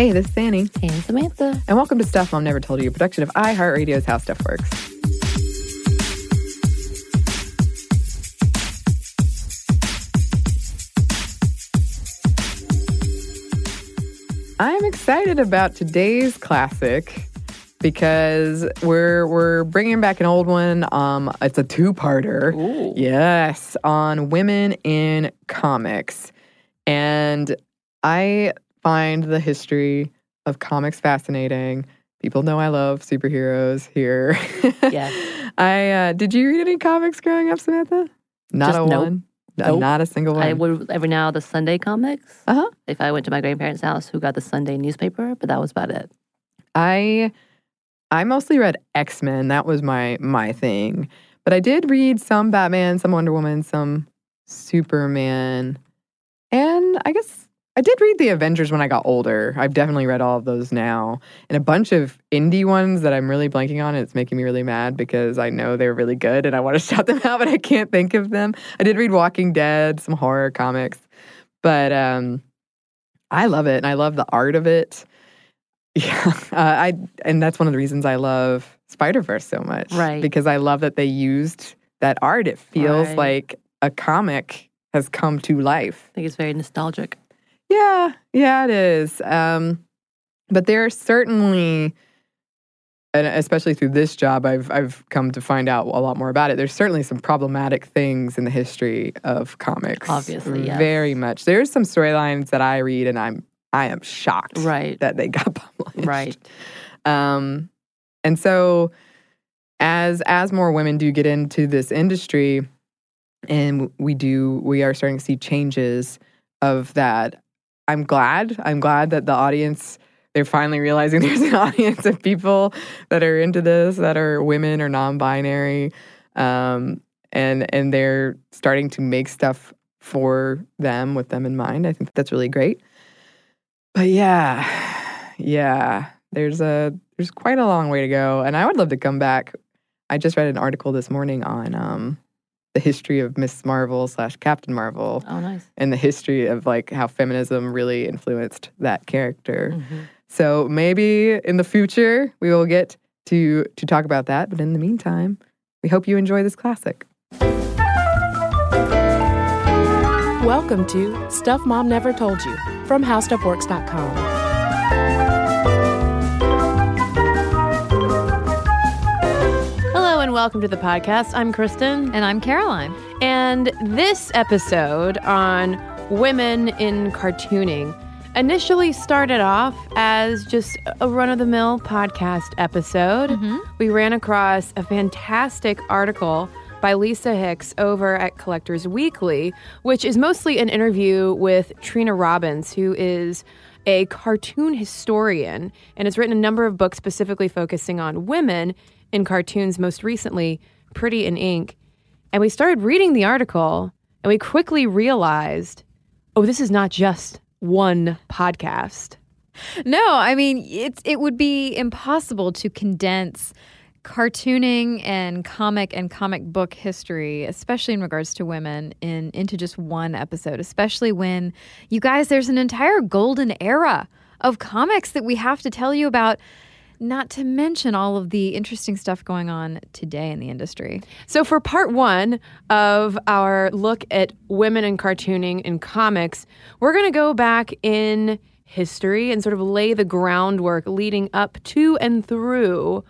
Hey, this is Annie. And Samantha. And welcome to Stuff Mom Never Told You, a production of iHeartRadio's How Stuff Works. I'm excited about today's classic because we're we're bringing back an old one. Um, it's a two-parter. Ooh. Yes, on women in comics, and I find the history of comics fascinating. People know I love superheroes here. Yes. I uh, did you read any comics growing up, Samantha? Not Just a nope. one. Nope. Not a single one. I would every now the Sunday comics. Uh huh. If I went to my grandparents' house, who got the Sunday newspaper, but that was about it. I I mostly read X Men. That was my my thing. But I did read some Batman, some Wonder Woman, some Superman, and I guess I did read the Avengers when I got older. I've definitely read all of those now, and a bunch of indie ones that I'm really blanking on. And it's making me really mad because I know they're really good and I want to shout them out, but I can't think of them. I did read Walking Dead, some horror comics, but um, I love it and I love the art of it. Yeah, uh, I and that's one of the reasons I love Spider Verse so much, Right. Because I love that they used that art. It feels Right. like a comic has come to life. I think it's very nostalgic. Yeah, yeah, it is. Um, but there are certainly, and especially through this job, I've I've come to find out a lot more about it. There's certainly some problematic things in the history of comics. Obviously, yes. very much. There's some storylines that I read, and I'm I am shocked Right. that they got published. Right. Um, and so as as more women do get into this industry, and we do, we are starting to see changes of that. I'm glad. I'm glad that the audience they're finally realizing there's an audience of people that are into this that are women or non-binary, um, and and they're starting to make stuff for them with them in mind. I think that's really great. But yeah, yeah, there's a there's quite a long way to go, and I would love to come back. I just read an article this morning on um, the history of Miss Marvel slash Captain Marvel Oh, nice. and the history of like how feminism really influenced that character. Mhm. So maybe in the future we will get to to talk about that. But in the meantime, we hope you enjoy this classic. Welcome to Stuff Mom Never Told You from HowStuffWorks.com. welcome to the podcast. I'm Kristen. And I'm Caroline. And this episode on women in cartooning initially started off as just a run of the mill podcast episode. Mm-hmm. We ran across a fantastic article by Lisa Hix over at Collectors Weekly, which is mostly an interview with Trina Robbins, who is a cartoon historian and has written a number of books specifically focusing on women in cartoons, most recently, Pretty in Ink. And we started reading the article, And we quickly realized oh, this is not just one podcast. No, I mean it's it would be impossible to condense cartooning and comic and comic book history, especially in regards to women, in into just one episode, especially when you guys there's an entire golden era of comics that we have to tell you about. Not to mention all of the interesting stuff going on today in the industry. So, for part one of our look at women in cartooning and comics, we're going to go back in history and sort of lay the groundwork leading up to and through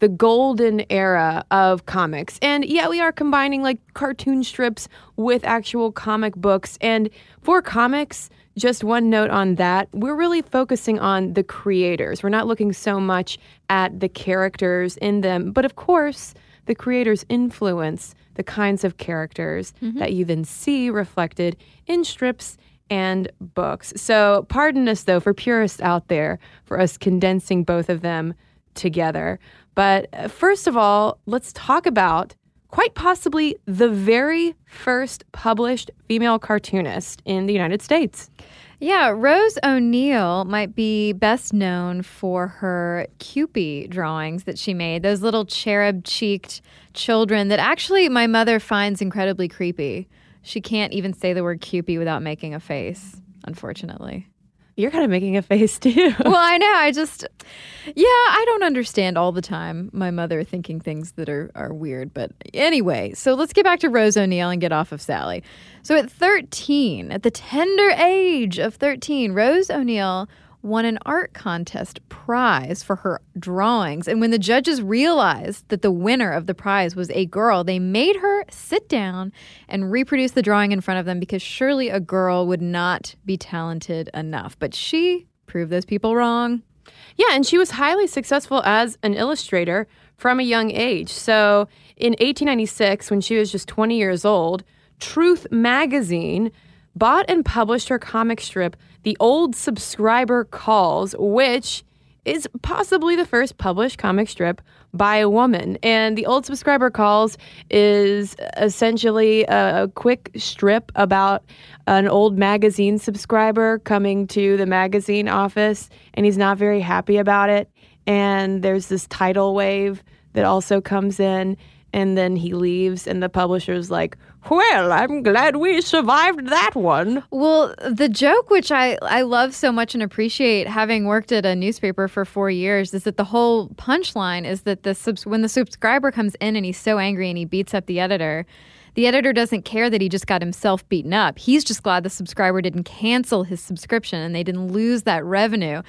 the golden era of comics. And yeah, we are combining like cartoon strips with actual comic books. And for comics, just one note on that. We're really focusing on the creators. We're not looking so much at the characters in them, but of course, the creators influence the kinds of characters mm-hmm. that you then see reflected in strips and books. So, pardon us though for purists out there for us condensing both of them together. But uh, first of all, let's talk about quite possibly the very first published female cartoonist in the United States. Yeah, Rose O'Neill might be best known for her Kewpie drawings that she made, those little cherub cheeked children that actually my mother finds incredibly creepy. She can't even say the word Kewpie without making a face, unfortunately. You're kind of making a face too. well, I know. I just, yeah, I don't understand all the time my mother thinking things that are, are weird. But anyway, so let's get back to Rose O'Neill and get off of Sally. So at 13, at the tender age of 13, Rose O'Neill won an art contest prize for her drawings. And when the judges realized that the winner of the prize was a girl, they made her sit down and reproduce the drawing in front of them because surely a girl would not be talented enough. But she proved those people wrong. Yeah, and she was highly successful as an illustrator from a young age. So in 1896, when she was just 20 years old, Truth magazine bought and published her comic strip the Old Subscriber Calls, which is possibly the first published comic strip by a woman. And The Old Subscriber Calls is essentially a, a, quick strip about an old magazine subscriber coming to the magazine office, and he's not very happy about it. And there's this tidal wave that also comes in, and then he leaves, and the publisher's like, well, I'm glad we survived that one. Well, the joke, which I, I love so much and appreciate, having worked at a newspaper for four years, is that the whole punchline is that the subs- when the subscriber comes in and he's so angry and he beats up the editor, the editor doesn't care that he just got himself beaten up. He's just glad the subscriber didn't cancel his subscription and they didn't lose that revenue.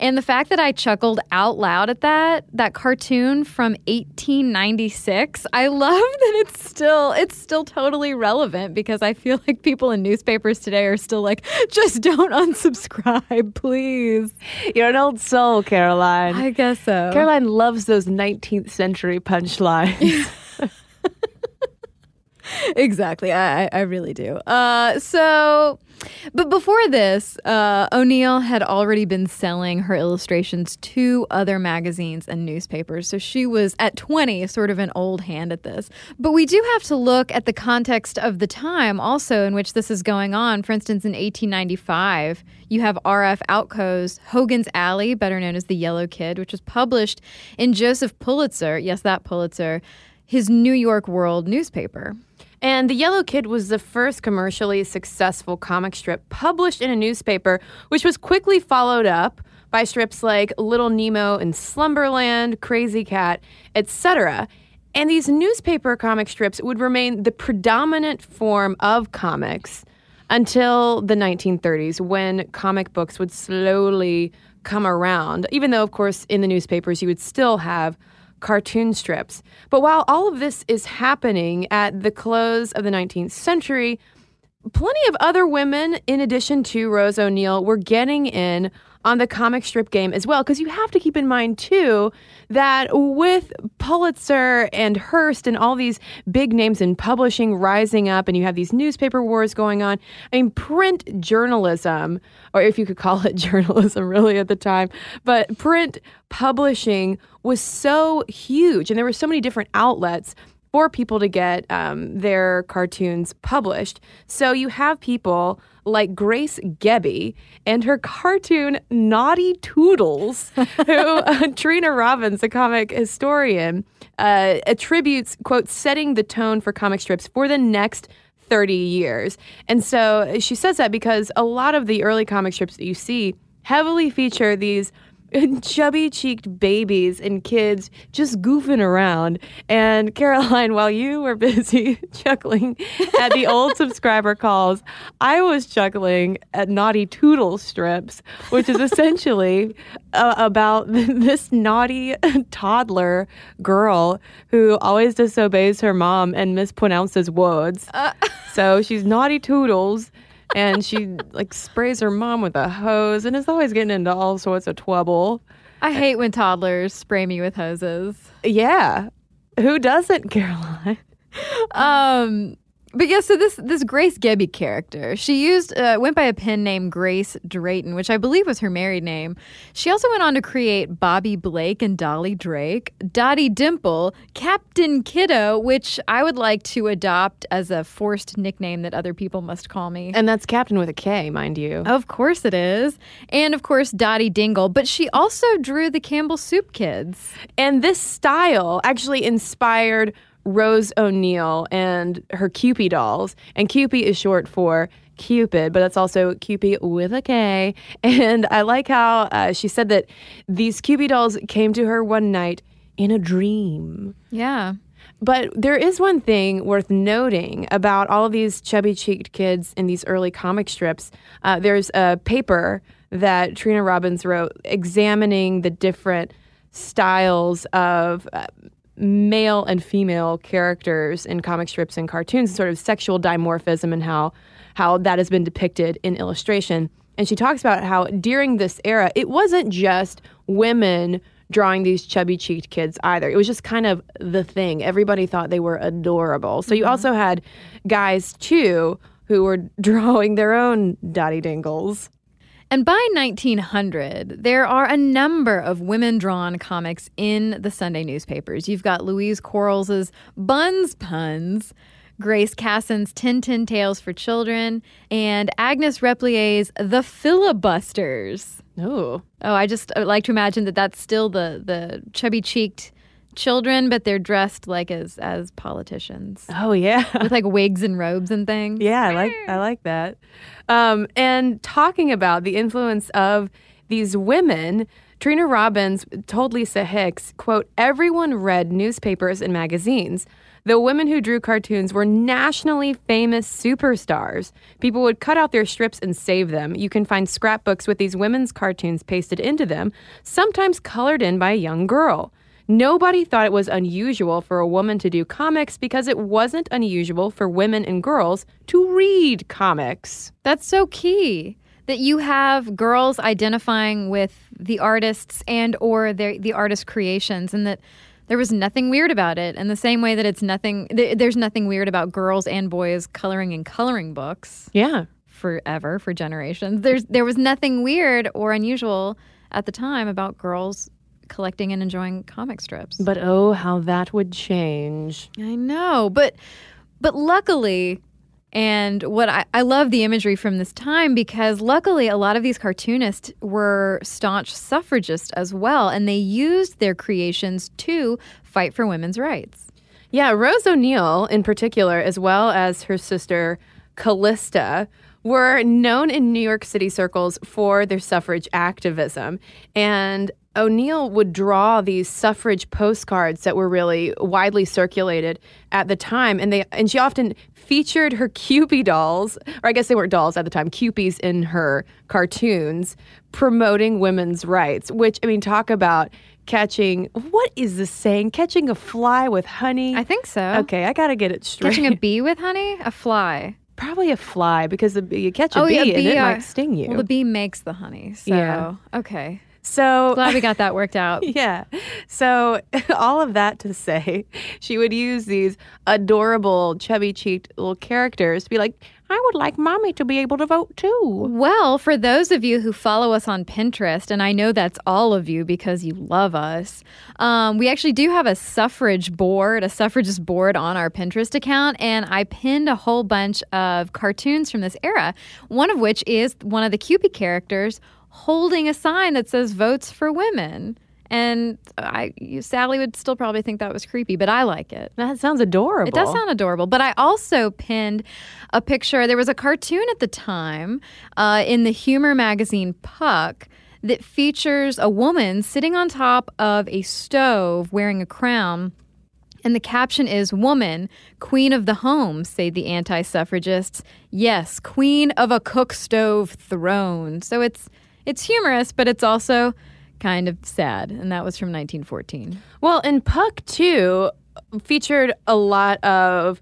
And the fact that I chuckled out loud at that, that cartoon from 1896, I love that it's still it's still totally relevant because I feel like people in newspapers today are still like, just don't unsubscribe, please. You're an old soul, Caroline. I guess so. Caroline loves those 19th century punchlines. exactly. I, I really do. Uh, so, but before this, uh, O'Neill had already been selling her illustrations to other magazines and newspapers. So she was at 20, sort of an old hand at this. But we do have to look at the context of the time also in which this is going on. For instance, in 1895, you have R.F. Outcault's Hogan's Alley, better known as The Yellow Kid, which was published in Joseph Pulitzer, yes, that Pulitzer, his New York World newspaper. And The Yellow Kid was the first commercially successful comic strip published in a newspaper, which was quickly followed up by strips like Little Nemo and Slumberland, Krazy Kat, etc. And these newspaper comic strips would remain the predominant form of comics until the 1930s when comic books would slowly come around, even though, of course, in the newspapers you would still have cartoon strips. But while all of this is happening at the close of the 19th century, plenty of other women, in addition to Rose O'Neill, were getting in on the comic strip game as well. Because you have to keep in mind, too, that with Pulitzer and Hearst and all these big names in publishing rising up, and you have these newspaper wars going on, I mean, print journalism, or if you could call it journalism really at the time, but print publishing was so huge and there were so many different outlets for people to get um, their cartoons published. So you have people like Grace Gebbie and her cartoon Naughty Toodles, who uh, Trina Robbins, a comic historian, uh, attributes, quote, setting the tone for comic strips for the next 30 years. And so she says that because a lot of the early comic strips that you see heavily feature these chubby cheeked babies and kids just goofing around. And Caroline, while you were busy chuckling at the old subscriber calls, I was chuckling at Naughty Toodle strips, which is essentially uh, about this naughty toddler girl who always disobeys her mom and mispronounces words. so she's Naughty Toodles and she like sprays her mom with a hose and is always getting into all sorts of trouble. I hate when toddlers spray me with hoses. Yeah. Who doesn't, Caroline? Um, but yeah, so this this Grace Gebbie character, she used uh, went by a pen name Grace Drayton, which I believe was her married name. She also went on to create Bobby Blake and Dolly Drake, Dottie Dimple, Captain Kiddo, which I would like to adopt as a forced nickname that other people must call me. And that's Captain with a K, mind you. Of course it is. And of course, Dottie Dingle. But she also drew the Campbell Soup Kids. And this style actually inspired Rose O'Neill and her Kewpie dolls. And Kewpie is short for Cupid, but that's also Kewpie with a K. And I like how uh, she said that these Kewpie dolls came to her one night in a dream. Yeah. But there is one thing worth noting about all of these chubby cheeked kids in these early comic strips. Uh, there's a paper that Trina Robbins wrote examining the different styles of uh, male and female characters in comic strips and cartoons, sort of sexual dimorphism and how how that has been depicted in illustration. And she talks about how during this era, it wasn't just women drawing these chubby cheeked kids either. It was just kind of the thing. Everybody thought they were adorable. So you mm-hmm. also had guys too who were drawing their own Dottie Dingles. And by 1900, there are a number of women drawn comics in the Sunday newspapers. You've got Louise Quarles's Buns Puns, Grace Cassin's Tintin Tales for Children, and Agnes Replier's The Filibusters. Oh. Oh, I just like to imagine that that's still the the chubby cheeked children, but they're dressed like as as politicians Oh yeah. with like wigs and robes and things. Yeah, I like I like that. Um, and talking about the influence of these women, Trina Robbins told Lisa Hix, quote, everyone read newspapers and magazines. The women who drew cartoons were nationally famous superstars. People would cut out their strips and save them. You can find scrapbooks with these women's cartoons pasted into them, sometimes colored in by a young girl. Nobody thought it was unusual for a woman to do comics because it wasn't unusual for women and girls to read comics. That's so key that you have girls identifying with the artists and or their the artist creations and that there was nothing weird about it in the same way that it's nothing th- there's nothing weird about girls and boys coloring in coloring books Yeah. forever for generations there's there was nothing weird or unusual at the time about girls collecting and enjoying comic strips But oh, how that would change. I know, but but luckily, and what I, I love the imagery from this time because luckily a lot of these cartoonists were staunch suffragists as well, and they used their creations to fight for women's rights. Yeah, Rose O'Neill in particular, as well as her sister Callista, were known in New York City circles for their suffrage activism. And O'Neill would draw these suffrage postcards that were really widely circulated at the time, and they and she often featured her Cupid dolls, or I guess they weren't dolls at the time, Kewpies in her cartoons, promoting women's rights. Which I mean, talk about catching what is this saying? Catching a fly with honey. I think so. Okay, I gotta get it straight. Catching a bee with honey, a fly. Probably a fly because the, you catch a oh, bee yeah, a and it uh, might sting you. Well, the bee makes the honey. So, Yeah. okay. So Glad we got that worked out. Yeah. So, all of that to say, she would use these adorable, chubby cheeked little characters to be like, I would like mommy to be able to vote too. Well, for those of you who follow us on Pinterest, and I know that's all of you because you love us, um, we actually do have a suffrage board, a suffragist board on our Pinterest account, and I pinned a whole bunch of cartoons from this era. One of which is one of the Cupid characters holding a sign that says "Votes for Women." And I, Sally would still probably think that was creepy, but I like it. That sounds adorable. It does sound adorable. But I also pinned a picture. There was a cartoon at the time uh, in the humor magazine Puck that features a woman sitting on top of a stove wearing a crown. And the caption is Woman, Queen of the Home, say the anti suffragists. Yes, Queen of a cook stove throne. So it's it's humorous, but it's also kind of sad. And that was from 1914. Well, and Puck too featured a lot of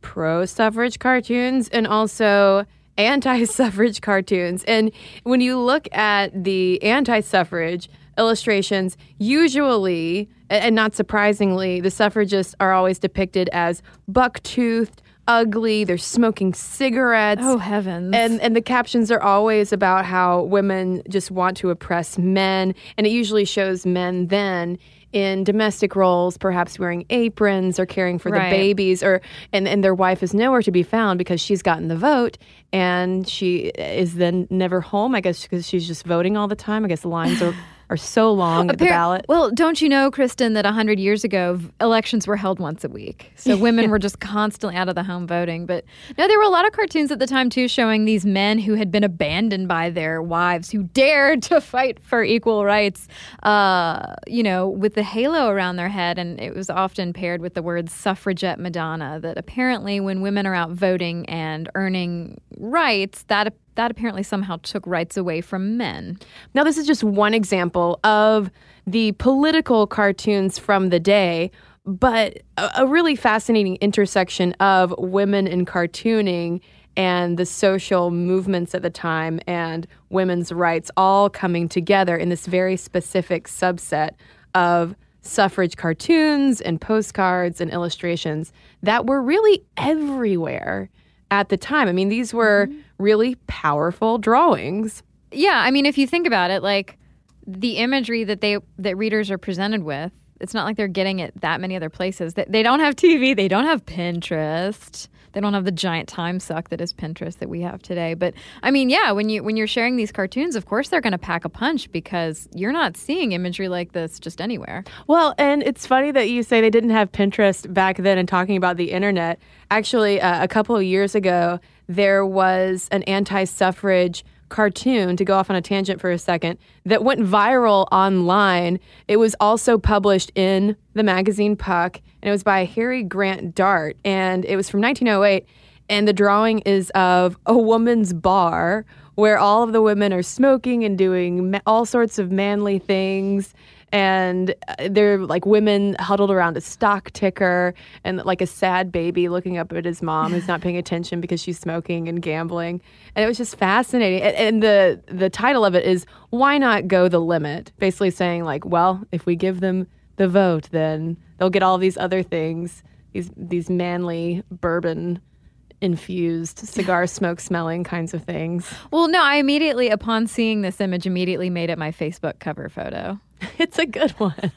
pro suffrage cartoons and also anti suffrage cartoons. And when you look at the anti suffrage illustrations, usually, and not surprisingly, the suffragists are always depicted as buck toothed, ugly. They're smoking cigarettes. Oh heavens! And and the captions are always about how women just want to oppress men, and it usually shows men then in domestic roles, perhaps wearing aprons or caring for Right. the babies, or and and their wife is nowhere to be found because she's gotten the vote, and she is then never home. I guess because she's just voting all the time. I guess the lines are. Are so long at the ballot. Well, don't you know, Kristen, that 100 years ago, v- elections were held once a week. So women were just constantly out of the home voting. But no, there were a lot of cartoons at the time, too, showing these men who had been abandoned by their wives who dared to fight for equal rights, uh, you know, with the halo around their head. And it was often paired with the word suffragette Madonna, that apparently when women are out voting and earning rights, that that apparently somehow took rights away from men. Now, this is just one example of the political cartoons from the day, but a, a really fascinating intersection of women in cartooning and the social movements at the time and women's rights all coming together in this very specific subset of suffrage cartoons and postcards and illustrations that were really everywhere at the time. I mean, these were mm-hmm. Really powerful drawings. Yeah, I mean, if you think about it, like the imagery that they that readers are presented with, it's not like they're getting it that many other places. They, they don't have TV, they don't have Pinterest, they don't have the giant time suck that is Pinterest that we have today. But I mean, yeah, when you when you're sharing these cartoons, of course they're going to pack a punch because you're not seeing imagery like this just anywhere. Well, and it's funny that you say they didn't have Pinterest back then and talking about the internet. Actually, uh, a couple of years ago, there was an anti suffrage cartoon, to go off on a tangent for a second, that went viral online. It was also published in the magazine Puck, and it was by Harry Grant Dart, and it was from 1908. And the drawing is of a woman's bar where all of the women are smoking and doing ma- all sorts of manly things. And uh, they're like women huddled around a stock ticker and like a sad baby looking up at his mom who's not paying attention because she's smoking and gambling. And it was just fascinating. And, and the, the title of it is Why Not Go the Limit? Basically saying, like, well, if we give them the vote, then they'll get all these other things, these, these manly bourbon infused cigar smoke smelling kinds of things. Well, no, I immediately upon seeing this image immediately made it my Facebook cover photo. It's a good one.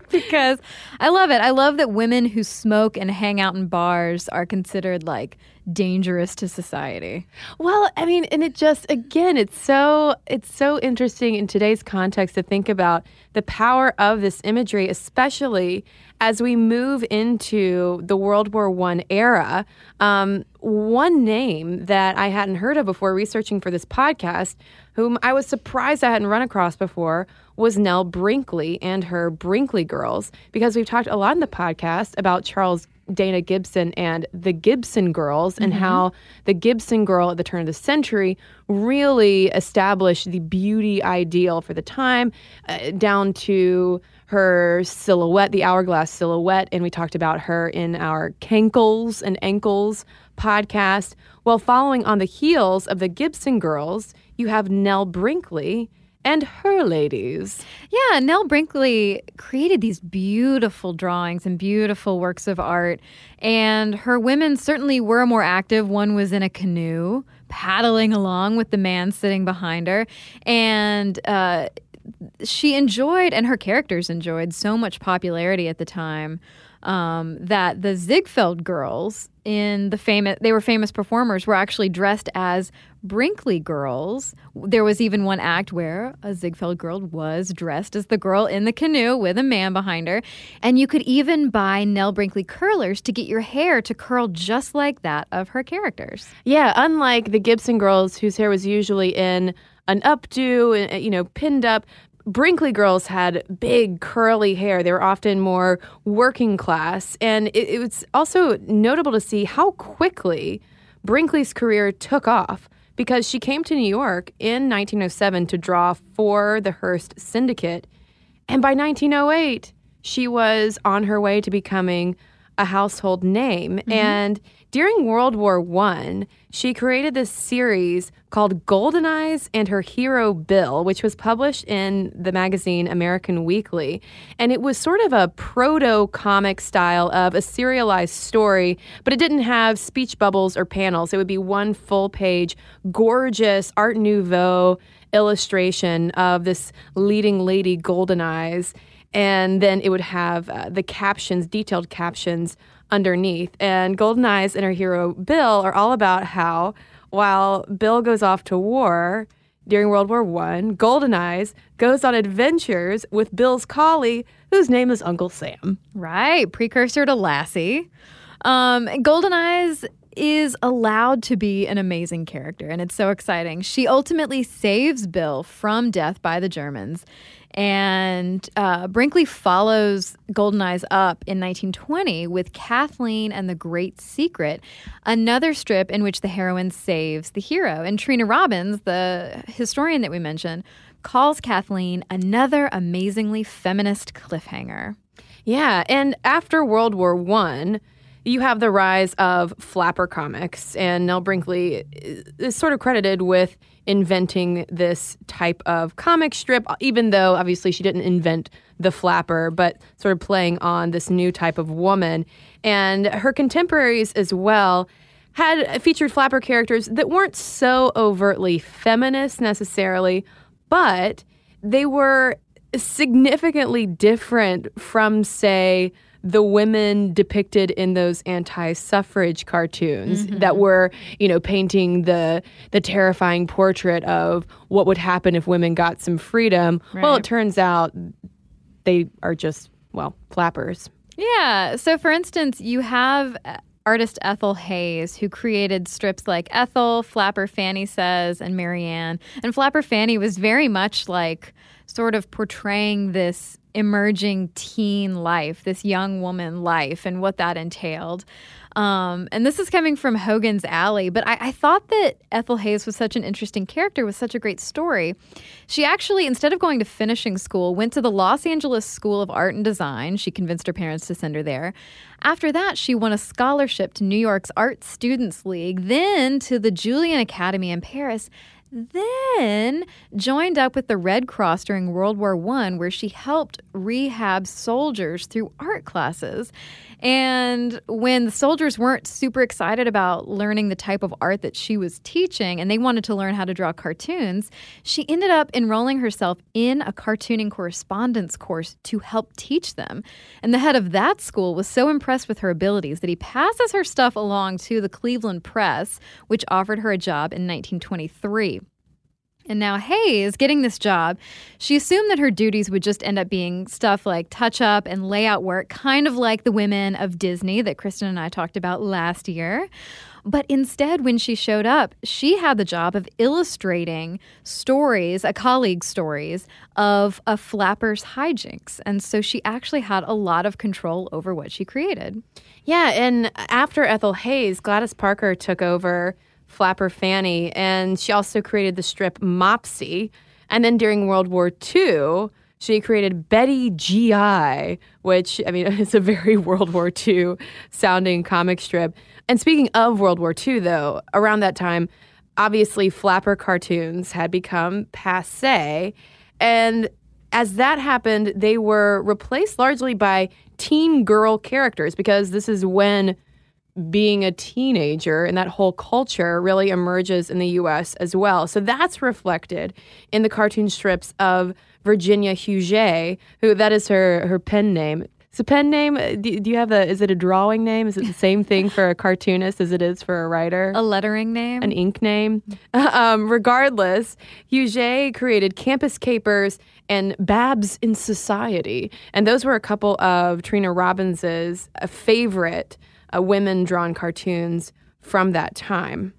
because I love it. I love that women who smoke and hang out in bars are considered like dangerous to society. Well, I mean, and it just again, it's so it's so interesting in today's context to think about the power of this imagery, especially as we move into the World War One era. Um, one name that I hadn't heard of before researching for this podcast, whom I was surprised I hadn't run across before, was Nell Brinkley and her Brinkley Girls, because we've talked a lot in the podcast about Charles Dana Gibson and the Gibson Girls and how the Gibson girl at the turn of the century really established the beauty ideal for the time, uh, down to her silhouette, the hourglass silhouette. And we talked about her in our Cankles and Ankles podcast. Well, following on the heels of the Gibson Girls, you have Nell Brinkley and her ladies. Yeah, Nell Brinkley created these beautiful drawings and beautiful works of art. And her women certainly were more active. One was in a canoe, paddling along with the man sitting behind her. And uh, she enjoyed, and her characters enjoyed, so much popularity at the time um, that the Ziegfeld girls in the famous they were famous performers were actually dressed as Brinkley girls. There was even one act where a Ziegfeld girl was dressed as the girl in the canoe with a man behind her. And you could even buy Nell Brinkley curlers to get your hair to curl just like that of her characters. Yeah, unlike the Gibson girls whose hair was usually in an updo, uh, you know, pinned up. Brinkley girls had big curly hair. They were often more working class. And it, it was also notable to see how quickly Brinkley's career took off because she came to New York in 1907 to draw for the Hearst Syndicate. And by 1908, she was on her way to becoming a household name. Mm-hmm. And during World War I, she created this series called Golden Eyes and Her Hero Bill, which was published in the magazine American Weekly. And it was sort of a proto comic style of a serialized story, but it didn't have speech bubbles or panels. It would be one full page, gorgeous Art Nouveau illustration of this leading lady, Golden Eyes. And then it would have uh, the captions, detailed captions underneath. And Golden Eyes and her hero Bill are all about how while Bill goes off to war during World War One, Golden Eyes goes on adventures with Bill's collie, whose name is Uncle Sam. Right, precursor to Lassie. Um, Golden Eyes is allowed to be an amazing character, and it's so exciting. She ultimately saves Bill from death by the Germans. And uh, Brinkley follows Golden Eyes up in 1920 with Kathleen and the Great Secret, another strip in which the heroine saves the hero. And Trina Robbins, the historian that we mentioned, calls Kathleen another amazingly feminist cliffhanger. Yeah, and after World War One, you have the rise of flapper comics, and Nell Brinkley is sort of credited with inventing this type of comic strip, even though obviously she didn't invent the flapper, but sort of playing on this new type of woman. And her contemporaries as well had featured flapper characters that weren't so overtly feminist necessarily, but they were significantly different from, say, the women depicted in those anti-suffrage cartoons Mm-hmm. that were, you know, painting the the terrifying portrait of what would happen if women got some freedom. Well, it turns out they are just well, flappers. Yeah. So, for instance, you have uh, artist Ethel Hays, who created strips like Ethel, Flapper Fanny Says, and Marianne. And Flapper Fanny was very much like sort of portraying this emerging teen life, this young woman life, and what that entailed. Um, and this is coming from Hogan's Alley, but I, I thought that Ethel Hays was such an interesting character with such a great story. She actually, instead of going to finishing school, went to the Los Angeles School of Art and Design. She convinced her parents to send her there. After that, she won a scholarship to New York's Art Students League, then to the Julian Academy in Paris, then joined up with the Red Cross during World War I, where she helped rehab soldiers through art classes. And when the soldiers weren't super excited about learning the type of art that she was teaching and they wanted to learn how to draw cartoons, she ended up enrolling herself in a cartooning correspondence course to help teach them. And the head of that school was so impressed with her abilities that he passes her stuff along to the Cleveland Press, which offered her a job in 1923. And now Hays, getting this job, she assumed that her duties would just end up being stuff like touch up and layout work, kind of like the women of Disney that Kristen and I talked about last year. But instead, when she showed up, she had the job of illustrating stories, a colleague's stories, of a flapper's hijinks. And so she actually had a lot of control over what she created. Yeah, and after Ethel Hays, Gladys Parker took over Flapper Fanny, and she also created the strip Mopsy. And then during World War II, she created Betty G.I., which, I mean, is a very World War II sounding comic strip. And speaking of World War II, though, around that time, obviously flapper cartoons had become passe. And as that happened, they were replaced largely by teen girl characters because this is when being a teenager and that whole culture really emerges in the US as well. So that's reflected in the cartoon strips of Virginia Huget, who that is her her pen name. So pen name. Do, do you have a? Is it a drawing name? Is it the same thing for a cartoonist as it is for a writer? A lettering name, an ink name. um, regardless, Huget created Campus Capers and Babs in Society, and those were a couple of Trina Robbins's uh, favorite uh, women drawn cartoons from that time.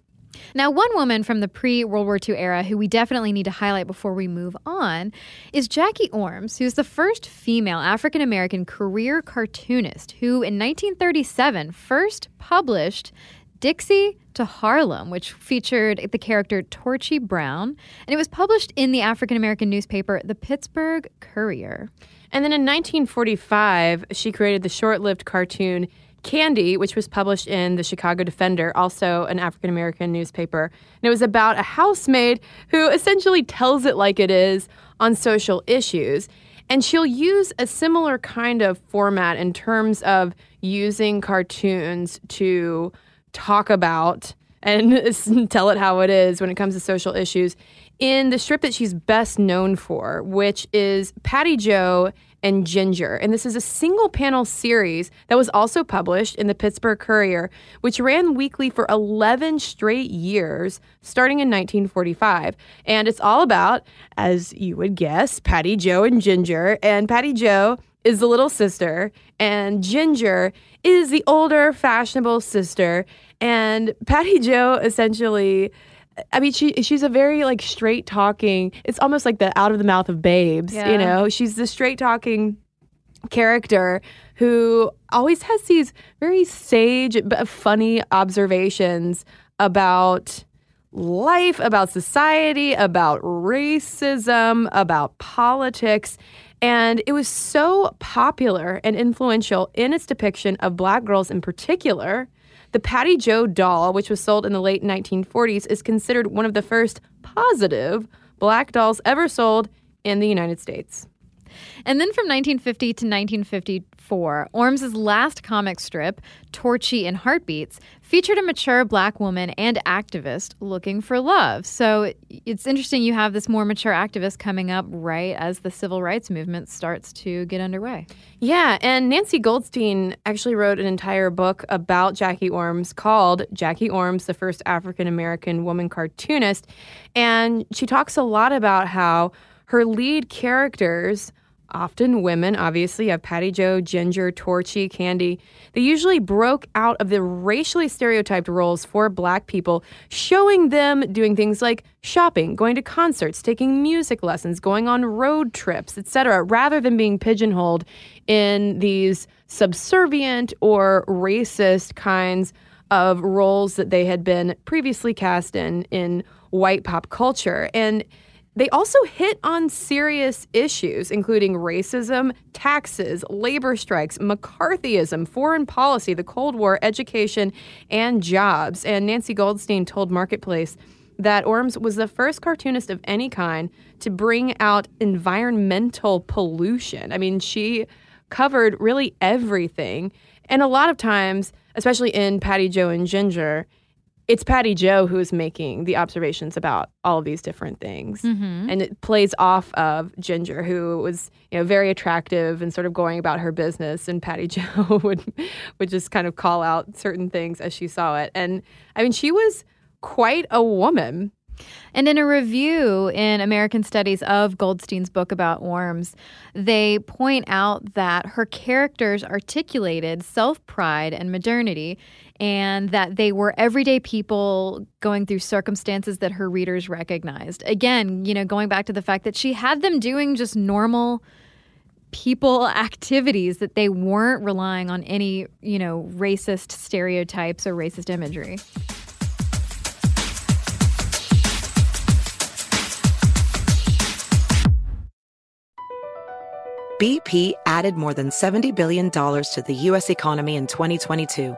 Now, one woman from the pre World War II era who we definitely need to highlight before we move on is Jackie Ormes, who's the first female African American career cartoonist who, in 1937, first published Dixie to Harlem, which featured the character Torchy Brown, and it was published in the African American newspaper, the Pittsburgh Courier. And then in 1945, she created the short lived cartoon Candy, which was published in the Chicago Defender, also an African American newspaper. And it was about a housemaid who essentially tells it like it is on social issues. And she'll use a similar kind of format in terms of using cartoons to talk about and tell it how it is when it comes to social issues in the strip that she's best known for, which is Patty Jo and Ginger. And this is a single panel series that was also published in the Pittsburgh Courier, which ran weekly for 11 straight years, starting in 1945. And it's all about, as you would guess, Patty Jo and Ginger. And Patty Jo is the little sister, and Ginger is the older, fashionable sister. And Patty Jo essentially I mean, she she's a very like straight talking. It's almost like the out of the mouth of babes. Yeah. You know, she's the straight talking character who always has these very sage but funny observations about life, about society, about racism, about politics. And it was so popular and influential in its depiction of black girls in particular the Patty Jo doll, which was sold in the late 1940s, is considered one of the first positive black dolls ever sold in the United States. And then from 1950 to 1954, Ormes's last comic strip, Torchy and Heartbeats, featured a mature black woman and activist looking for love. So it's interesting you have this more mature activist coming up right as the civil rights movement starts to get underway. Yeah, and Nancy Goldstein actually wrote an entire book about Jackie Ormes called Jackie Ormes, the first African American woman cartoonist. And she talks a lot about how her lead characters often women, obviously, have Patty Jo, Ginger, Torchy, Candy. They usually broke out of the racially stereotyped roles for black people, showing them doing things like shopping, going to concerts, taking music lessons, going on road trips, etc., rather than being pigeonholed in these subservient or racist kinds of roles that they had been previously cast in in white pop culture. And they also hit on serious issues, including racism, taxes, labor strikes, McCarthyism, foreign policy, the Cold War, education, and jobs. And Nancy Goldstein told Marketplace that Ormes was the first cartoonist of any kind to bring out environmental pollution. I mean, she covered really everything. And a lot of times, especially in Patty Jo and Ginger, it's Patty Jo who is making the observations about all of these different things, mm-hmm. and it plays off of Ginger, who was you know very attractive and sort of going about her business, and Patty Joe would would just kind of call out certain things as she saw it, and I mean she was quite a woman. And in a review in American Studies of Goldstein's book about Ormes, they point out that her characters articulated self pride and modernity, and that they were everyday people going through circumstances that her readers recognized. Again, you know, going back to the fact that she had them doing just normal people activities that they weren't relying on any, you know, racist stereotypes or racist imagery. BP added more than $70 billion to the U.S. economy in 2022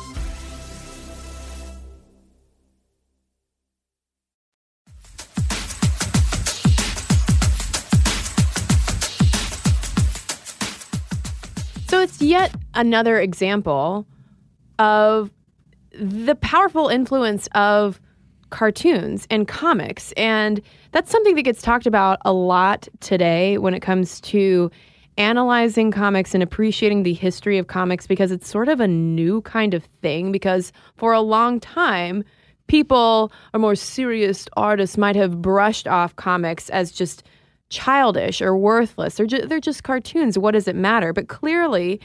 another example of the powerful influence of cartoons and comics. And that's something that gets talked about a lot today when it comes to analyzing comics and appreciating the history of comics because it's sort of a new kind of thing. Because for a long time, people or more serious artists might have brushed off comics as just childish or worthless. They're they're just cartoons. What does it matter? But clearly,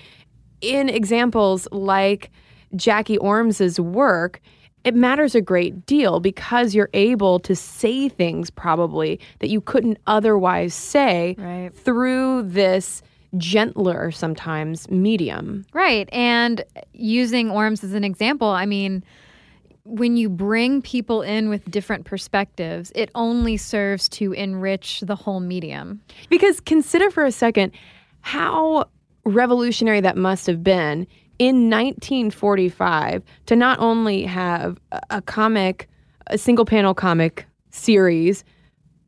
in examples like Jackie Ormes's work, it matters a great deal because you're able to say things probably that you couldn't otherwise say Right. through this gentler sometimes medium. Right. And using Orms as an example, I mean, when you bring people in with different perspectives, it only serves to enrich the whole medium. Because consider for a second how revolutionary that must have been in 1945 to not only have a, comic, a single panel comic series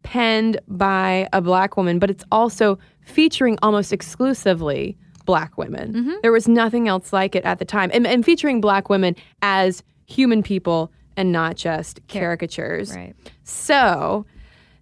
penned by a black woman, but it's also featuring almost exclusively black women. Mm-hmm. There was nothing else like it at the time, and, and featuring black women as human people and not just caricatures. Right. So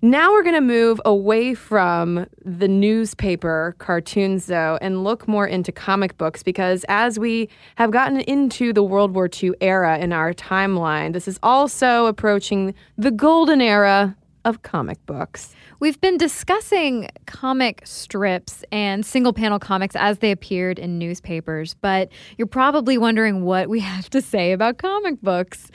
now we're going to move away from the newspaper cartoons, though, and look more into comic books because as we have gotten into the World War II era in our timeline, this is also approaching the golden era of comic books. We've been discussing comic strips and single panel comics as they appeared in newspapers, but you're probably wondering what we have to say about comic books.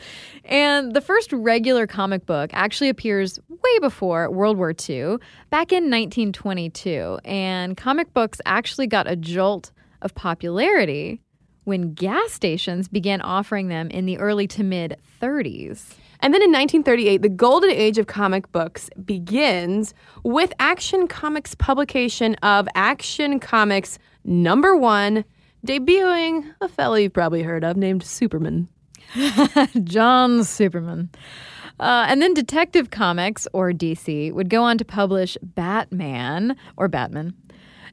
And the first regular comic book actually appears way before World War II, back in 1922. And comic books actually got a jolt of popularity when gas stations began offering them in the early to mid 30s. And then in 1938, the golden age of comic books begins with Action Comics' publication of Action Comics number one, debuting a fellow you've probably heard of named Superman. John Superman. Uh, and then Detective Comics, or DC, would go on to publish Batman, or Batman.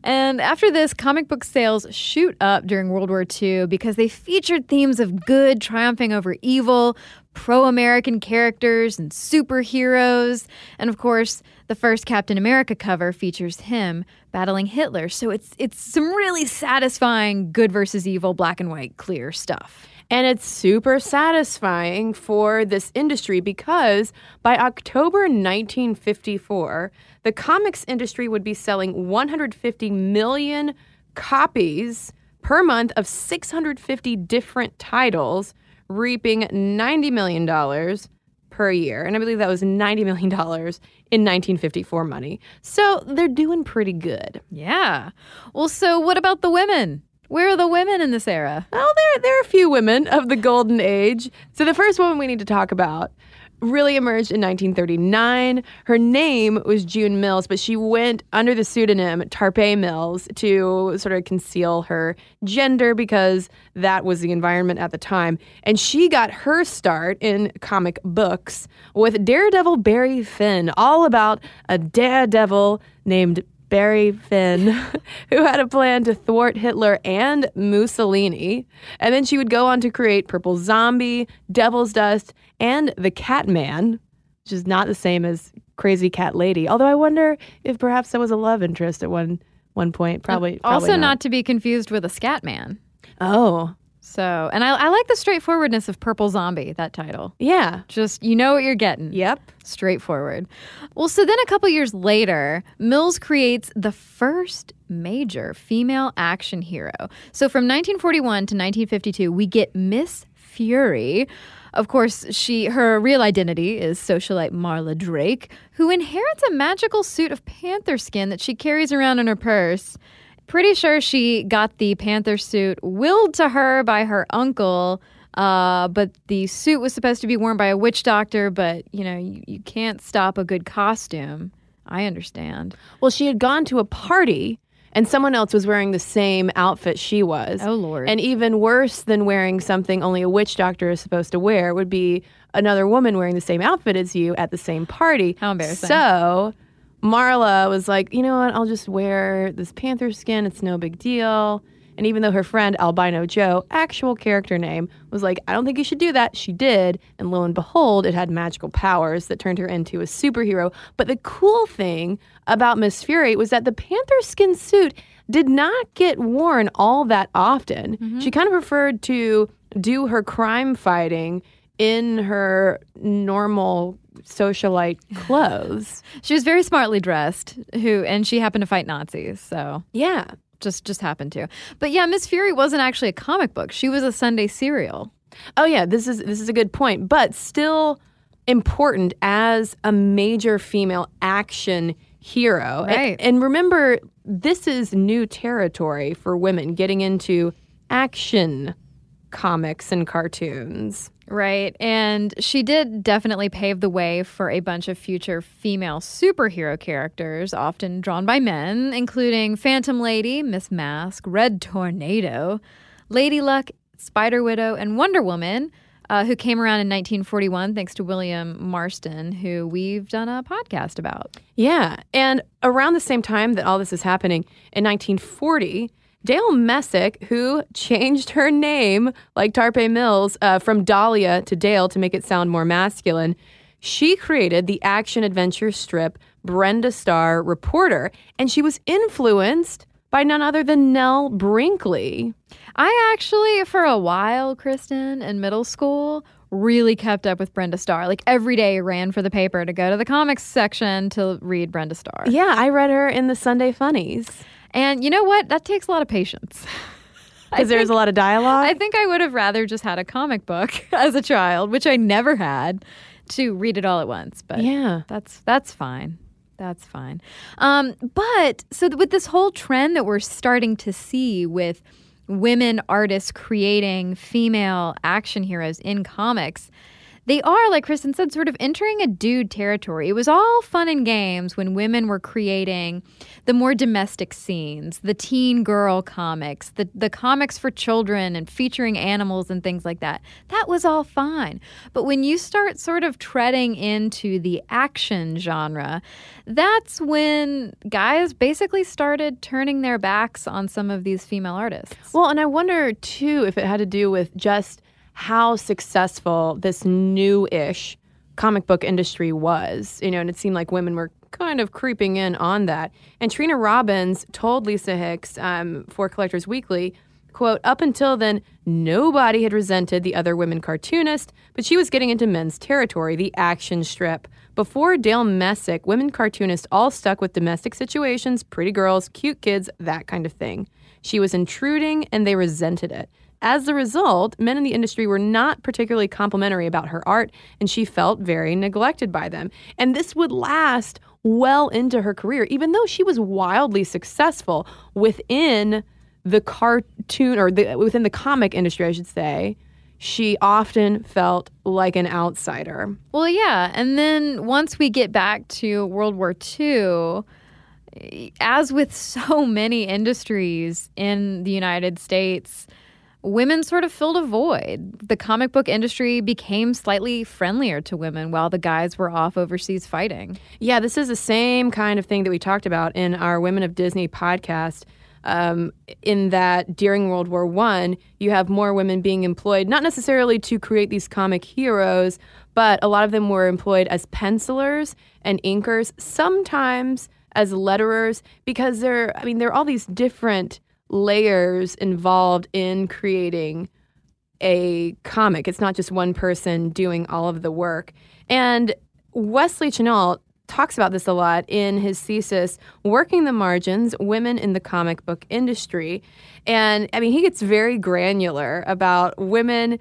And after this, comic book sales shoot up during World War II because they featured themes of good triumphing over evil, pro American characters, and superheroes. And of course, the first Captain America cover features him battling Hitler. So it's, it's some really satisfying good versus evil, black and white, clear stuff. And it's super satisfying for this industry because by October 1954, the comics industry would be selling 150 million copies per month of 650 different titles, reaping $90 million per year. And I believe that was $90 million in 1954 money. So they're doing pretty good. Yeah. Well, so what about the women? Where are the women in this era? Well, there, there are a few women of the golden age. So the first woman we need to talk about really emerged in 1939. Her name was June Mills, but she went under the pseudonym Tarpe Mills to sort of conceal her gender because that was the environment at the time. And she got her start in comic books with Daredevil Barry Finn, all about a daredevil named Barry Finn, who had a plan to thwart Hitler and Mussolini. And then she would go on to create Purple Zombie, Devil's Dust, and The Catman, which is not the same as Crazy Cat Lady. Although I wonder if perhaps that was a love interest at one one point. Probably. also, probably not. to be confused with a Scatman. Oh. So, and I, I like the straightforwardness of Purple Zombie, that title. Yeah. Just, you know what you're getting. Yep. Straightforward. Well, so then a couple years later, Mills creates the first major female action hero. So from 1941 to 1952, we get Miss Fury. Of course, she her real identity is socialite Marla Drake, who inherits a magical suit of panther skin that she carries around in her purse. Pretty sure she got the panther suit willed to her by her uncle. Uh, but the suit was supposed to be worn by a witch doctor, but you know, you, you can't stop a good costume. I understand. Well, she had gone to a party and someone else was wearing the same outfit she was. Oh, Lord. And even worse than wearing something only a witch doctor is supposed to wear would be another woman wearing the same outfit as you at the same party. How embarrassing. So Marla was like, you know what? I'll just wear this panther skin. It's no big deal. And even though her friend Albino Joe, actual character name, was like, I don't think you should do that, she did. And lo and behold, it had magical powers that turned her into a superhero. But the cool thing about Miss Fury was that the panther skin suit did not get worn all that often. Mm-hmm. She kind of preferred to do her crime fighting in her normal socialite clothes. She was very smartly dressed, who and she happened to fight Nazis, so Yeah. just just happened to. But yeah, Miss Fury wasn't actually a comic book. She was a Sunday serial. Oh yeah, this is this is a good point, but still important as a major female action hero. Right. And, remember, this is new territory for women getting into action comics and cartoons. Right. And she did definitely pave the way for a bunch of future female superhero characters, often drawn by men, including Phantom Lady, Miss Masque, Red Tornado, Lady Luck, Spider Widow, and Wonder Woman, uh, who came around in 1941 thanks to William Marston, who we've done a podcast about. Yeah. And around the same time that all this is happening, in 1940, Dale Messick, who changed her name, like Tarpe Mills, uh, from Dahlia to Dale to make it sound more masculine, she created the action adventure strip Brenda Starr Reporter. And she was influenced by none other than Nell Brinkley. I actually, for a while, Kristen, in middle school, really kept up with Brenda Starr. Like every day, ran for the paper to go to the comics section to read Brenda Starr. Yeah, I read her in the Sunday Funnies. And you know what? That takes a lot of patience. Because there's a lot of dialogue. I think I would have rather just had a comic book as a child, which I never had, to read it all at once. But Yeah. that's that's fine. That's fine. Um, but so with this whole trend that we're starting to see with women artists creating female action heroes in comics, they are, like Kristen said, sort of entering a dude territory. It was all fun and games when women were creating the more domestic scenes, the teen girl comics, the, the comics for children and featuring animals and things like that. That was all fine. But when you start sort of treading into the action genre, that's when guys basically started turning their backs on some of these female artists. Well, and I wonder too if it had to do with just how successful this new-ish comic book industry was. You know, and it seemed like women were kind of creeping in on that. And Trina Robbins told Lisa Hix um, for Collectors Weekly, quote, up until then, nobody had resented the other women cartoonist, but she was getting into men's territory, the action strip. Before Dale Messick, women cartoonists all stuck with domestic situations, pretty girls, cute kids, that kind of thing. She was intruding and they resented it. As a result, men in the industry were not particularly complimentary about her art, and she felt very neglected by them. And this would last well into her career, even though she was wildly successful within the cartoon or the, within the comic industry, I should say. She often felt like an outsider. Well, yeah. And then once we get back to World War II, as with so many industries in the United States, women sort of filled a void. The comic book industry became slightly friendlier to women while the guys were off overseas fighting. Yeah, this is the same kind of thing that we talked about in our Women of Disney podcast. Um, in that during World War One, you have more women being employed, not necessarily to create these comic heroes, but a lot of them were employed as pencilers and inkers, sometimes as letterers, because there, I mean, there are all these different layers involved in creating a comic. It's not just one person doing all of the work. And Wesley Chenault talks about this a lot in his thesis, Working the Margins Women in the Comic Book Industry. And I mean, he gets very granular about women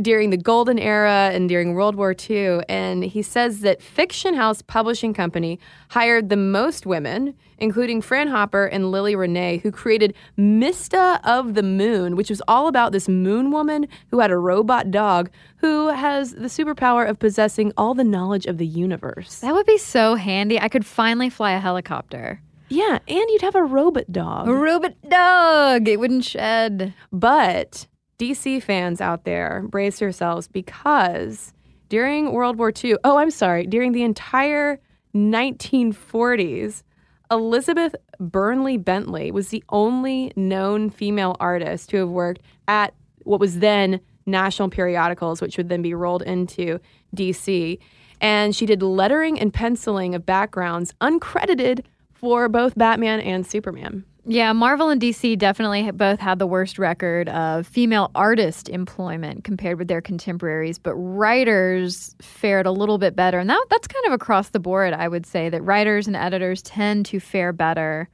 during the golden era and during World War II. And he says that Fiction House Publishing Company hired the most women, including Fran Hopper and Lily Renee, who created Mysta of the Moon, which was all about this moon woman who had a robot dog who has the superpower of possessing all the knowledge of the universe. That would be so handy. I could finally fly a helicopter. Yeah, and you'd have a robot dog. A robot dog. It wouldn't shed. But DC fans out there, brace yourselves because during World War II, oh, I'm sorry, during the entire 1940s, Elizabeth Burnley Bentley was the only known female artist to have worked at what was then National Periodicals, which would then be rolled into DC. And she did lettering and penciling of backgrounds uncredited for both Batman and Superman. Yeah, Marvel and DC definitely both had the worst record of female artist employment compared with their contemporaries, but writers fared a little bit better. And that, that's kind of across the board, I would say, that writers and editors tend to fare better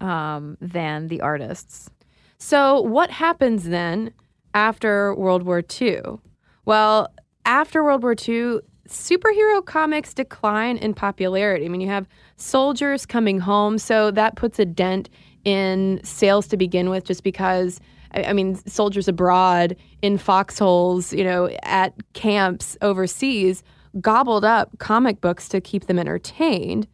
um, than the artists. So, what happens then after World War II? Well, after World War II, superhero comics decline in popularity. I mean, you have soldiers coming home, so that puts a dent in sales to begin with, just because. I mean, soldiers abroad in foxholes, you know, at camps overseas, gobbled up comic books to keep them entertained.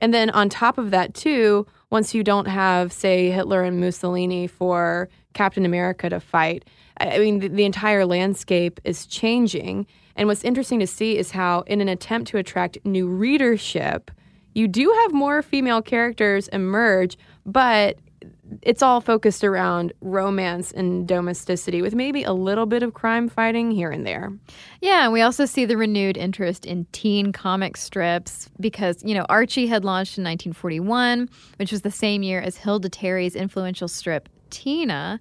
And then on top of that, too, once you don't have, say, Hitler and Mussolini for Captain America to fight, I mean, the, the entire landscape is changing. And what's interesting to see is how, in an attempt to attract new readership, you do have more female characters emerge, but it's all focused around romance and domesticity with maybe a little bit of crime fighting here and there. Yeah, and we also see the renewed interest in teen comic strips because, you know, Archie had launched in 1941, which was the same year as Hilda Terry's influential strip Teena.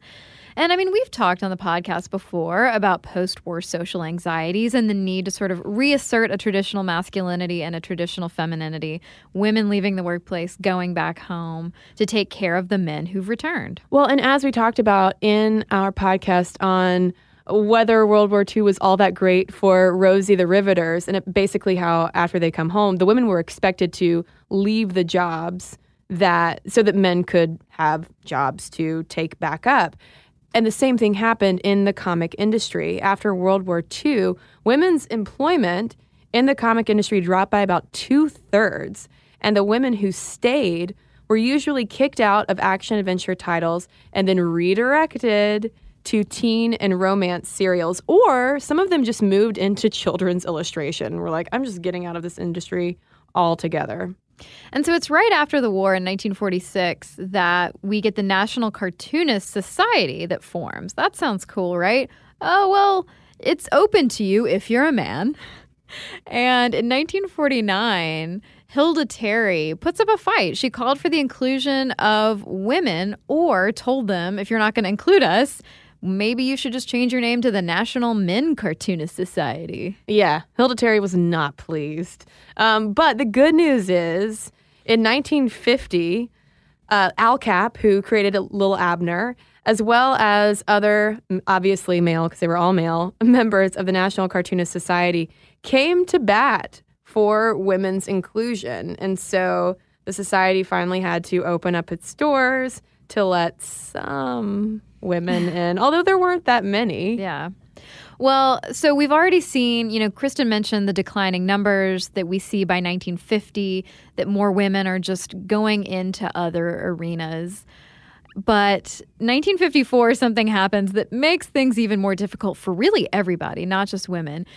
And I mean, we've talked on the podcast before about post war social anxieties and the need to sort of reassert a traditional masculinity and a traditional femininity, women leaving the workplace, going back home to take care of the men who've returned. Well, and as we talked about in our podcast on whether World War II was all that great for Rosie the Riveters, and it basically how after they come home, the women were expected to leave the jobs that so that men could have jobs to take back up. And the same thing happened in the comic industry. After World War II, women's employment in the comic industry dropped by about two thirds. And the women who stayed were usually kicked out of action adventure titles and then redirected to teen and romance serials, or some of them just moved into children's illustration. We're like, I'm just getting out of this industry altogether. And so it's right after the war in 1946 that we get the National Cartoonist Society that forms. That sounds cool, right? Oh, well, it's open to you if you're a man. And in 1949, Hilda Terry puts up a fight. She called for the inclusion of women or told them, if you're not going to include us, maybe you should just change your name to the National Men Cartoonist Society. Yeah, Hilda Terry was not pleased. Um, but the good news is, in 1950, uh, Al Capp, who created Little Abner, as well as other, obviously male, because they were all male, members of the National Cartoonist Society, came to bat for women's inclusion. And so the society finally had to open up its doors to let some women in, although there weren't that many. Yeah. Well, so we've already seen, you know, Kristen mentioned the declining numbers that we see by 1950, that more women are just going into other arenas. But 1954, something happens that makes things even more difficult for really everybody, not just women.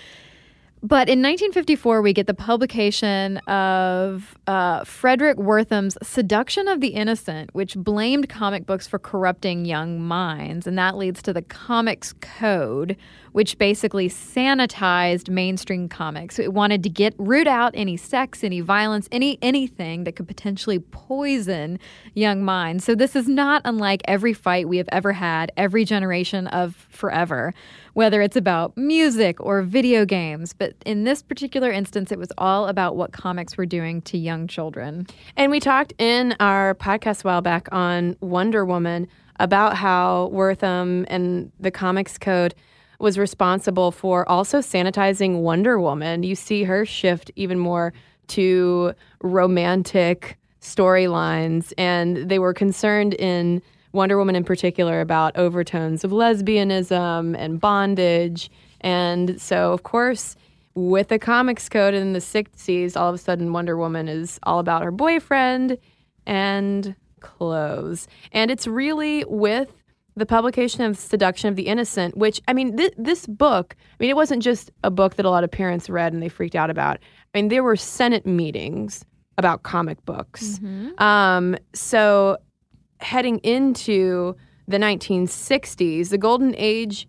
But in 1954, we get the publication of uh, Fredric Wertham's Seduction of the Innocent, which blamed comic books for corrupting young minds. And that leads to the Comics Code, which basically sanitized mainstream comics. It wanted to get root out any sex, any violence, any anything that could potentially poison young minds. So this is not unlike every fight we have ever had, every generation of forever whether it's about music or video games. But in this particular instance, it was all about what comics were doing to young children. And we talked in our podcast a while back on Wonder Woman about how Wertham and the Comics Code was responsible for also sanitizing Wonder Woman. You see her shift even more to romantic storylines, and they were concerned in Wonder Woman in particular about overtones of lesbianism and bondage. And so, of course, with the comics code in the 60s, all of a sudden Wonder Woman is all about her boyfriend and clothes. And it's really with the publication of Seduction of the Innocent, which, I mean, th- this book, I mean, it wasn't just a book that a lot of parents read and they freaked out about. I mean, there were Senate meetings about comic books. Um, so heading into the 1960s, the golden age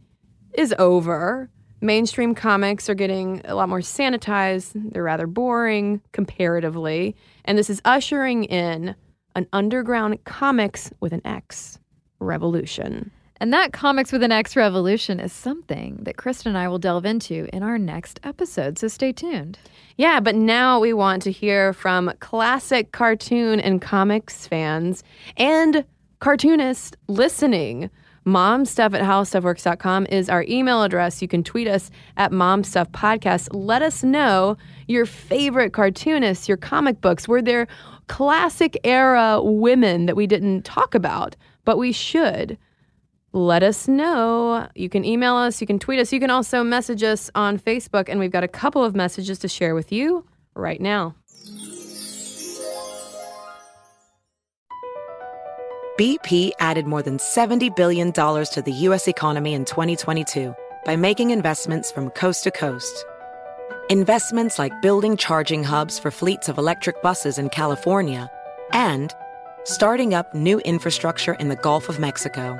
is over. Mainstream comics are getting a lot more sanitized. They're rather boring comparatively. And this is ushering in an underground comics with an X revolution. And that Comics with an X revolution is something that Kristen and I will delve into in our next episode. So stay tuned. Yeah, but now we want to hear from classic cartoon and comics fans and cartoonists listening. Momstuff at howstuffworks.com is our email address. You can tweet us at momstuffpodcast. Let us know your favorite cartoonists, your comic books. Were there classic era women that we didn't talk about, but we should? Let us know. You can email us, you can tweet us, you can also message us on Facebook, and we've got a couple of messages to share with you right now. BP added more than $70 billion to the U.S. economy in 2022 by making investments from coast to coast. Investments like building charging hubs for fleets of electric buses in California and starting up new infrastructure in the Gulf of Mexico.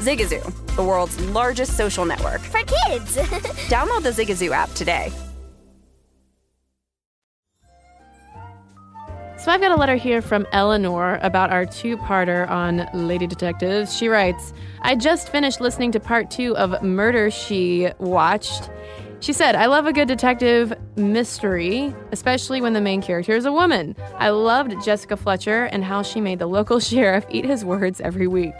Zigazoo, the world's largest social network. For kids. Download the Zigazoo app today. So I've got a letter here from Eleanor about our two parter on Lady Detectives. She writes I just finished listening to part two of Murder She Watched. She said, I love a good detective mystery, especially when the main character is a woman. I loved Jessica Fletcher and how she made the local sheriff eat his words every week.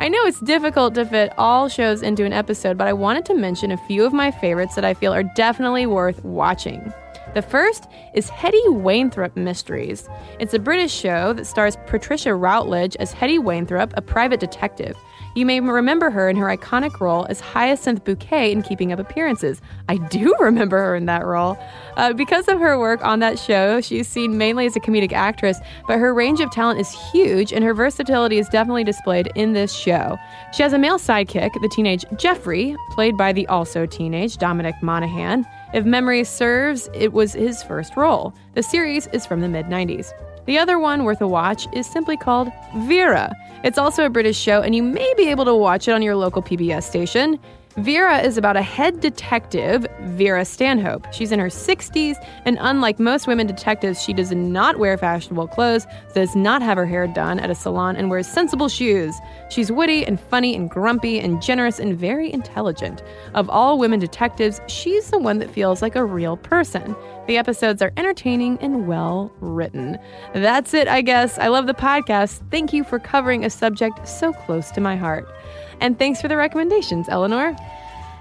I know it's difficult to fit all shows into an episode, but I wanted to mention a few of my favorites that I feel are definitely worth watching. The first is Hetty Wainthropp Mysteries. It's a British show that stars Patricia Routledge as Hetty Wainthropp, a private detective. You may remember her in her iconic role as Hyacinth Bouquet in Keeping Up Appearances. I do remember her in that role. Uh, because of her work on that show, she's seen mainly as a comedic actress, but her range of talent is huge and her versatility is definitely displayed in this show. She has a male sidekick, the teenage Jeffrey, played by the also teenage Dominic Monaghan. If memory serves, it was his first role. The series is from the mid 90s. The other one worth a watch is simply called Vera. It's also a British show, and you may be able to watch it on your local PBS station. Vera is about a head detective, Vera Stanhope. She's in her 60s, and unlike most women detectives, she does not wear fashionable clothes, does not have her hair done at a salon, and wears sensible shoes. She's witty and funny and grumpy and generous and very intelligent. Of all women detectives, she's the one that feels like a real person. The episodes are entertaining and well written. That's it, I guess. I love the podcast. Thank you for covering a subject so close to my heart. And thanks for the recommendations, Eleanor.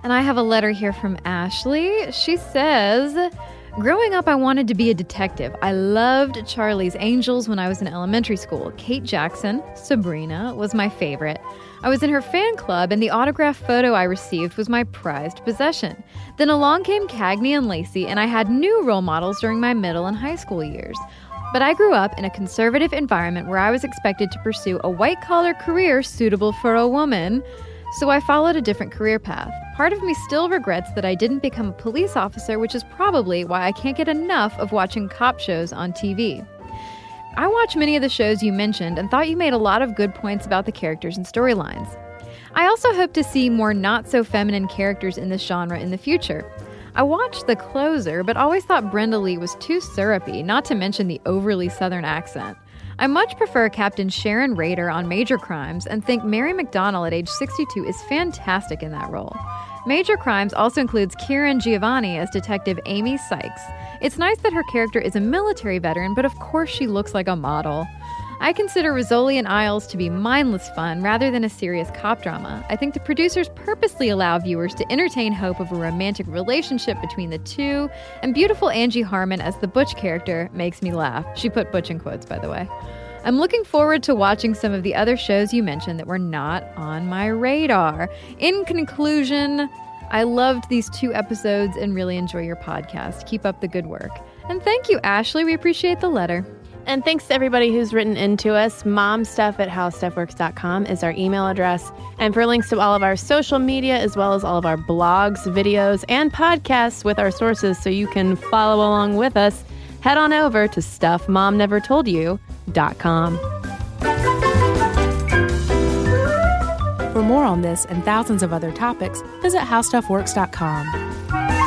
And I have a letter here from Ashley. She says, Growing up, I wanted to be a detective. I loved Charlie's Angels when I was in elementary school. Kate Jackson, Sabrina, was my favorite. I was in her fan club, and the autograph photo I received was my prized possession. Then along came Cagney and Lacey, and I had new role models during my middle and high school years. But I grew up in a conservative environment where I was expected to pursue a white collar career suitable for a woman, so I followed a different career path. Part of me still regrets that I didn't become a police officer, which is probably why I can't get enough of watching cop shows on TV. I watched many of the shows you mentioned and thought you made a lot of good points about the characters and storylines. I also hope to see more not so feminine characters in this genre in the future. I watched The Closer, but always thought Brenda Leigh was too syrupy, not to mention the overly southern accent. I much prefer Captain Sharon Raydor on Major Crimes and think Mary McDonnell at age 62 is fantastic in that role. Major Crimes also includes Kearran Giovanni as Detective Amy Sykes. It's nice that her character is a military veteran, but of course she looks like a model. I consider Rizzoli and Isles to be mindless fun rather than a serious cop drama. I think the producers purposely allow viewers to entertain hope of a romantic relationship between the two, and beautiful Angie Harmon as the Butch character makes me laugh. She put Butch in quotes, by the way. I'm looking forward to watching some of the other shows you mentioned that were not on my radar. In conclusion, I loved these two episodes and really enjoy your podcast. Keep up the good work. And thank you, Ashley. We appreciate the letter. And thanks to everybody who's written into us. Momstuff at howstuffworks.com is our email address. And for links to all of our social media, as well as all of our blogs, videos, and podcasts with our sources so you can follow along with us, head on over to stuffmomnevertoldyou.com. For more on this and thousands of other topics, visit howstuffworks.com.